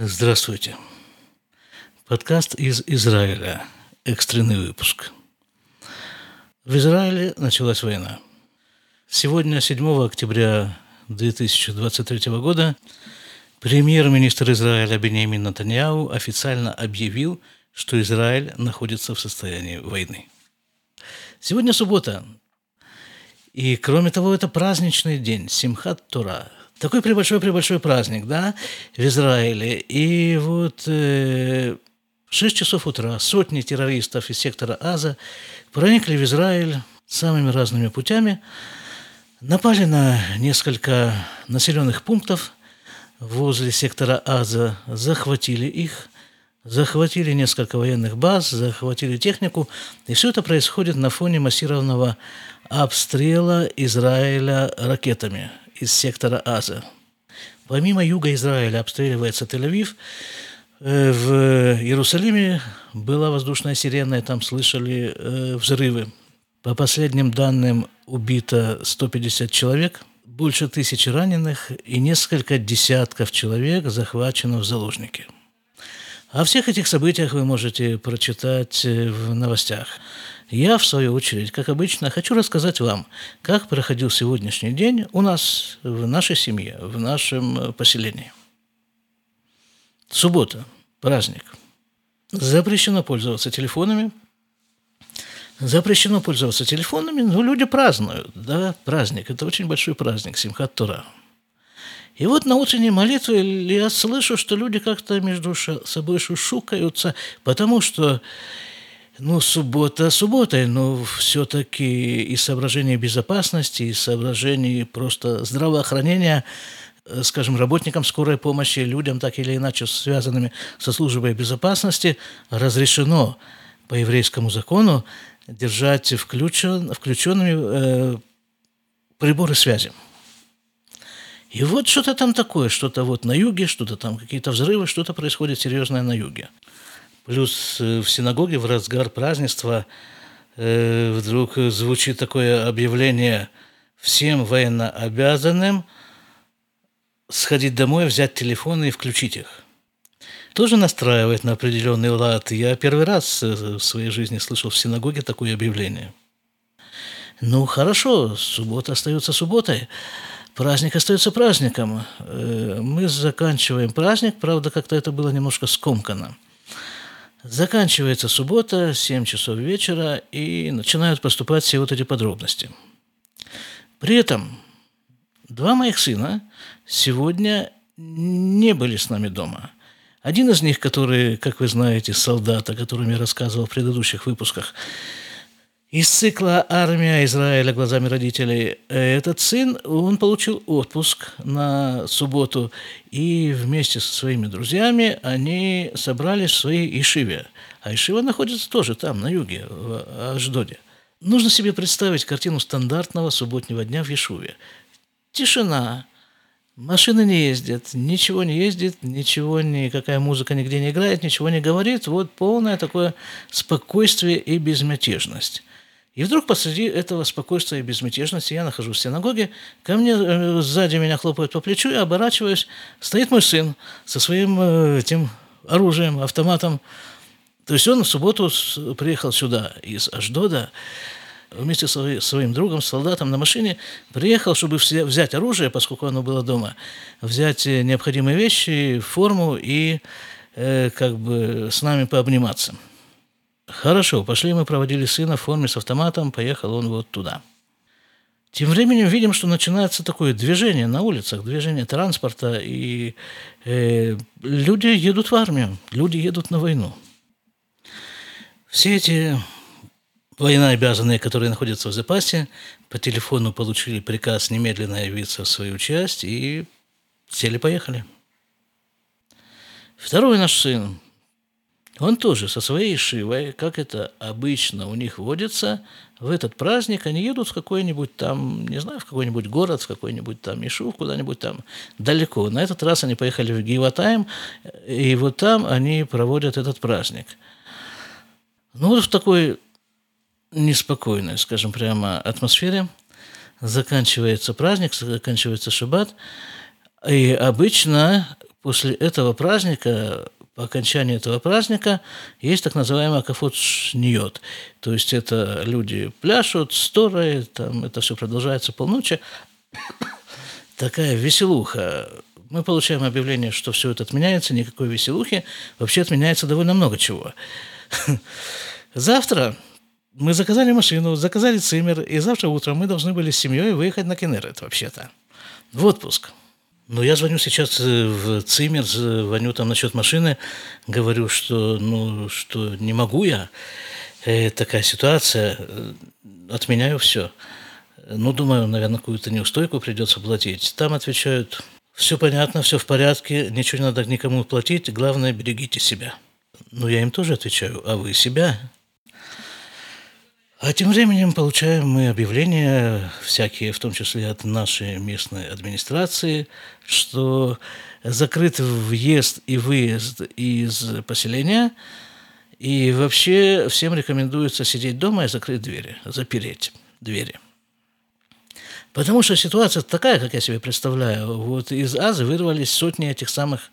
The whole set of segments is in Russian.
Здравствуйте. Подкаст из Израиля. Экстренный выпуск. В Израиле началась война. Сегодня, 7 октября 2023 года, премьер-министр Израиля Бенjamin Натаньяу официально объявил, что Израиль находится в состоянии войны. Сегодня суббота. И, кроме того, это праздничный день, Симхат Тора – такой пребольшой-пребольшой праздник, да, в Израиле. И вот э, в 6 часов утра сотни террористов из сектора Аза проникли в Израиль самыми разными путями, напали на несколько населенных пунктов возле сектора Аза, захватили их, захватили несколько военных баз, захватили технику, и все это происходит на фоне массированного обстрела Израиля ракетами из сектора Аза. Помимо юга Израиля обстреливается Тель-Авив. Э, в Иерусалиме была воздушная сирена, и там слышали э, взрывы. По последним данным убито 150 человек, больше тысячи раненых и несколько десятков человек захвачено в заложники. О всех этих событиях вы можете прочитать э, в новостях. Я, в свою очередь, как обычно, хочу рассказать вам, как проходил сегодняшний день у нас, в нашей семье, в нашем э, поселении. Суббота, праздник. Запрещено пользоваться телефонами. Запрещено пользоваться телефонами, но люди празднуют, да, праздник. Это очень большой праздник, Симхат Тура. И вот на утренней молитве я слышу, что люди как-то между собой шушукаются, потому что ну, суббота субботой, но все-таки и соображения безопасности, и соображений просто здравоохранения, э, скажем, работникам скорой помощи, людям, так или иначе связанными со службой безопасности, разрешено по еврейскому закону держать включен, включенными э, приборы связи. И вот что-то там такое, что-то вот на юге, что-то там какие-то взрывы, что-то происходит серьезное на юге. Плюс э, в синагоге в разгар празднества э, вдруг звучит такое объявление всем военнообязанным сходить домой, взять телефоны и включить их. Тоже настраивает на определенный лад. Я первый раз э, в своей жизни слышал в синагоге такое объявление. Ну, хорошо, суббота остается субботой. Праздник остается праздником. Мы заканчиваем праздник, правда, как-то это было немножко скомкано – Заканчивается суббота, 7 часов вечера, и начинают поступать все вот эти подробности. При этом два моих сына сегодня не были с нами дома. Один из них, который, как вы знаете, солдат, о котором я рассказывал в предыдущих выпусках, из цикла «Армия Израиля глазами родителей» этот сын, он получил отпуск на субботу, и вместе со своими друзьями они собрались в своей Ишиве. А Ишива находится тоже там, на юге, в Аждоде. Нужно себе представить картину стандартного субботнего дня в Ишуве. Тишина, машины не ездят, ничего не ездит, ничего, никакая музыка нигде не играет, ничего не говорит. Вот полное такое спокойствие и безмятежность. И вдруг посреди этого спокойствия и безмятежности я нахожусь в синагоге, ко мне э, сзади меня хлопают по плечу, я оборачиваюсь, стоит мой сын со своим э, этим оружием, автоматом. То есть он в субботу приехал сюда из Аждода, вместе со своим другом, солдатом на машине, приехал, чтобы взять оружие, поскольку оно было дома, взять э, необходимые вещи, форму и э, как бы с нами пообниматься. Хорошо, пошли мы проводили сына в форме с автоматом, поехал он вот туда. Тем временем видим, что начинается такое движение на улицах, движение транспорта, и э, люди едут в армию, люди едут на войну. Все эти военнообязанные, которые находятся в запасе, по телефону получили приказ немедленно явиться в свою часть и сели-поехали. Второй наш сын, он тоже со своей шивой, как это обычно у них водится, в этот праздник они едут в какой-нибудь там, не знаю, в какой-нибудь город, в какой-нибудь там Ишув, куда-нибудь там далеко. На этот раз они поехали в Гиватаем, и вот там они проводят этот праздник. Ну вот в такой неспокойной, скажем прямо, атмосфере заканчивается праздник, заканчивается шаббат, и обычно после этого праздника, по окончании этого праздника, есть так называемый акафот шниот. То есть это люди пляшут, сторы, там это все продолжается полночи. Такая веселуха. Мы получаем объявление, что все это отменяется, никакой веселухи. Вообще отменяется довольно много чего. Завтра мы заказали машину, заказали цимер, и завтра утром мы должны были с семьей выехать на Кенерет вообще-то, в отпуск. Но я звоню сейчас э, в ЦИМЕР, звоню там насчет машины, говорю, что, ну, что не могу я, э, такая ситуация, э, отменяю все. Ну, думаю, наверное, какую-то неустойку придется платить. Там отвечают, все понятно, все в порядке, ничего не надо никому платить, главное, берегите себя. Ну, я им тоже отвечаю, а вы себя? А тем временем получаем мы объявления, всякие, в том числе от нашей местной администрации, что закрыт въезд и выезд из поселения, и вообще всем рекомендуется сидеть дома и закрыть двери, запереть двери. Потому что ситуация такая, как я себе представляю. Вот из Азы вырвались сотни этих самых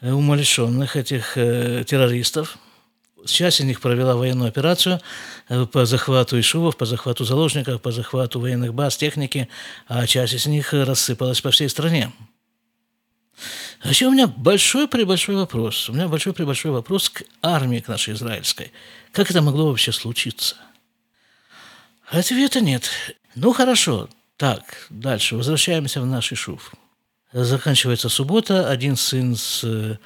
умалишенных, этих э, террористов – Часть из них провела военную операцию э, по захвату Ишувов, по захвату заложников, по захвату военных баз, техники, а часть из них рассыпалась по всей стране. А еще у меня большой-пребольшой вопрос. У меня большой-пребольшой вопрос к армии, к нашей израильской. Как это могло вообще случиться? Ответа нет. Ну, хорошо. Так, дальше. Возвращаемся в наш Ишув. Заканчивается суббота. Один сын с э,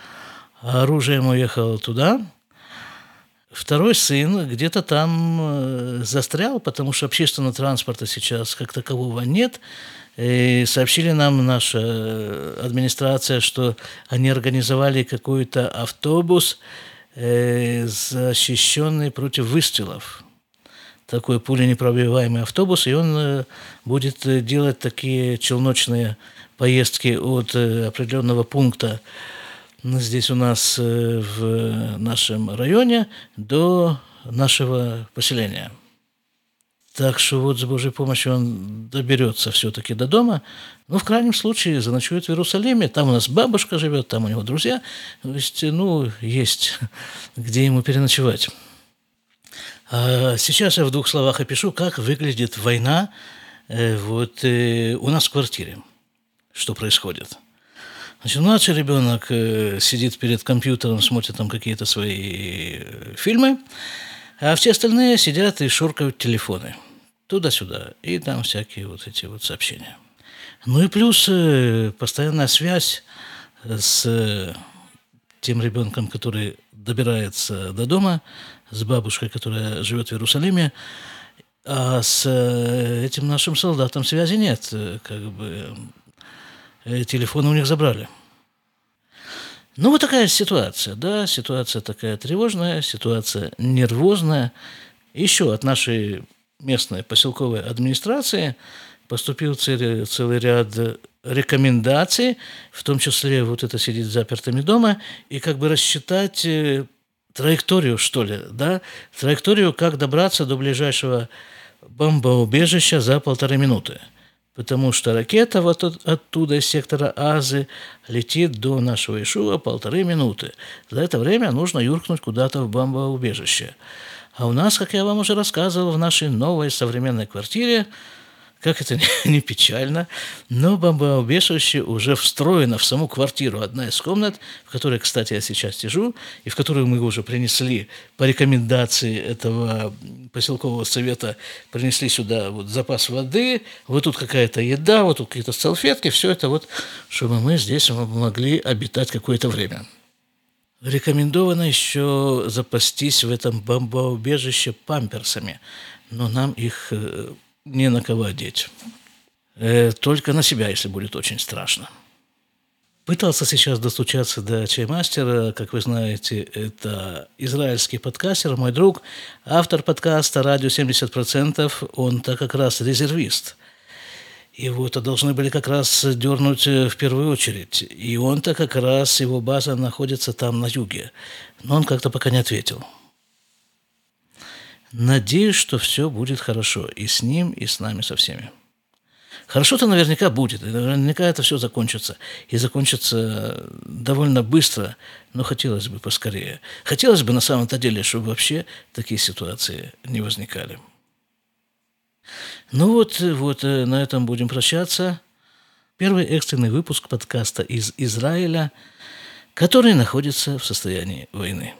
оружием уехал туда – Второй сын где-то там э, застрял, потому что общественного транспорта сейчас как такового нет. И сообщили нам наша администрация, что они организовали какой-то автобус, э, защищенный против выстрелов. Такой пуленепробиваемый автобус, и он э, будет делать такие челночные поездки от определенного пункта здесь у нас э, в нашем районе до нашего поселения. Так что вот с Божьей помощью он доберется все-таки до дома. Ну, в крайнем случае, заночует в Иерусалиме. Там у нас бабушка живет, там у него друзья. То есть, ну, есть где ему переночевать. А сейчас я в двух словах опишу, как выглядит война э, вот э, у нас в квартире. Что происходит. Значит, младший ребенок э, сидит перед компьютером, смотрит там какие-то свои э, фильмы, а все остальные сидят и шуркают телефоны туда-сюда, и там всякие вот эти вот сообщения. Ну и плюс э, постоянная связь с тем ребенком, который добирается до дома, с бабушкой, которая живет в Иерусалиме, а с этим нашим солдатом связи нет. Как бы телефоны у них забрали. Ну, вот такая ситуация, да, ситуация такая тревожная, ситуация нервозная. Еще от нашей местной поселковой администрации поступил целый, целый ряд рекомендаций, в том числе вот это сидеть запертыми дома, и как бы рассчитать э, траекторию, что ли, да, траекторию, как добраться до ближайшего бомбоубежища за полторы минуты – потому что ракета вот оттуда, из сектора Азы, летит до нашего Ишуа полторы минуты. За это время нужно юркнуть куда-то в бомбоубежище. А у нас, как я вам уже рассказывал, в нашей новой современной квартире как это не печально, но бомбоубежище уже встроено в саму квартиру. Одна из комнат, в которой, кстати, я сейчас сижу, и в которую мы уже принесли по рекомендации этого поселкового совета, принесли сюда вот запас воды, вот тут какая-то еда, вот тут какие-то салфетки, все это вот, чтобы мы здесь могли обитать какое-то время. Рекомендовано еще запастись в этом бомбоубежище памперсами, но нам их э, не на кого одеть. Э, только на себя, если будет очень страшно. Пытался сейчас достучаться до чаймастера, как вы знаете, это израильский подкастер, мой друг, автор подкаста «Радио 70%», он-то как раз резервист. Вот должны были как раз дернуть в первую очередь. И он-то как раз, его база находится там на юге. Но он как-то пока не ответил. Надеюсь, что все будет хорошо и с ним, и с нами, со всеми. Хорошо-то наверняка будет, и наверняка это все закончится. И закончится довольно быстро, но хотелось бы поскорее. Хотелось бы на самом-то деле, чтобы вообще такие ситуации не возникали. Ну вот, вот э, на этом будем прощаться. Первый экстренный выпуск подкаста из Израиля, который находится в состоянии войны.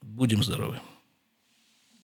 Будем здоровы.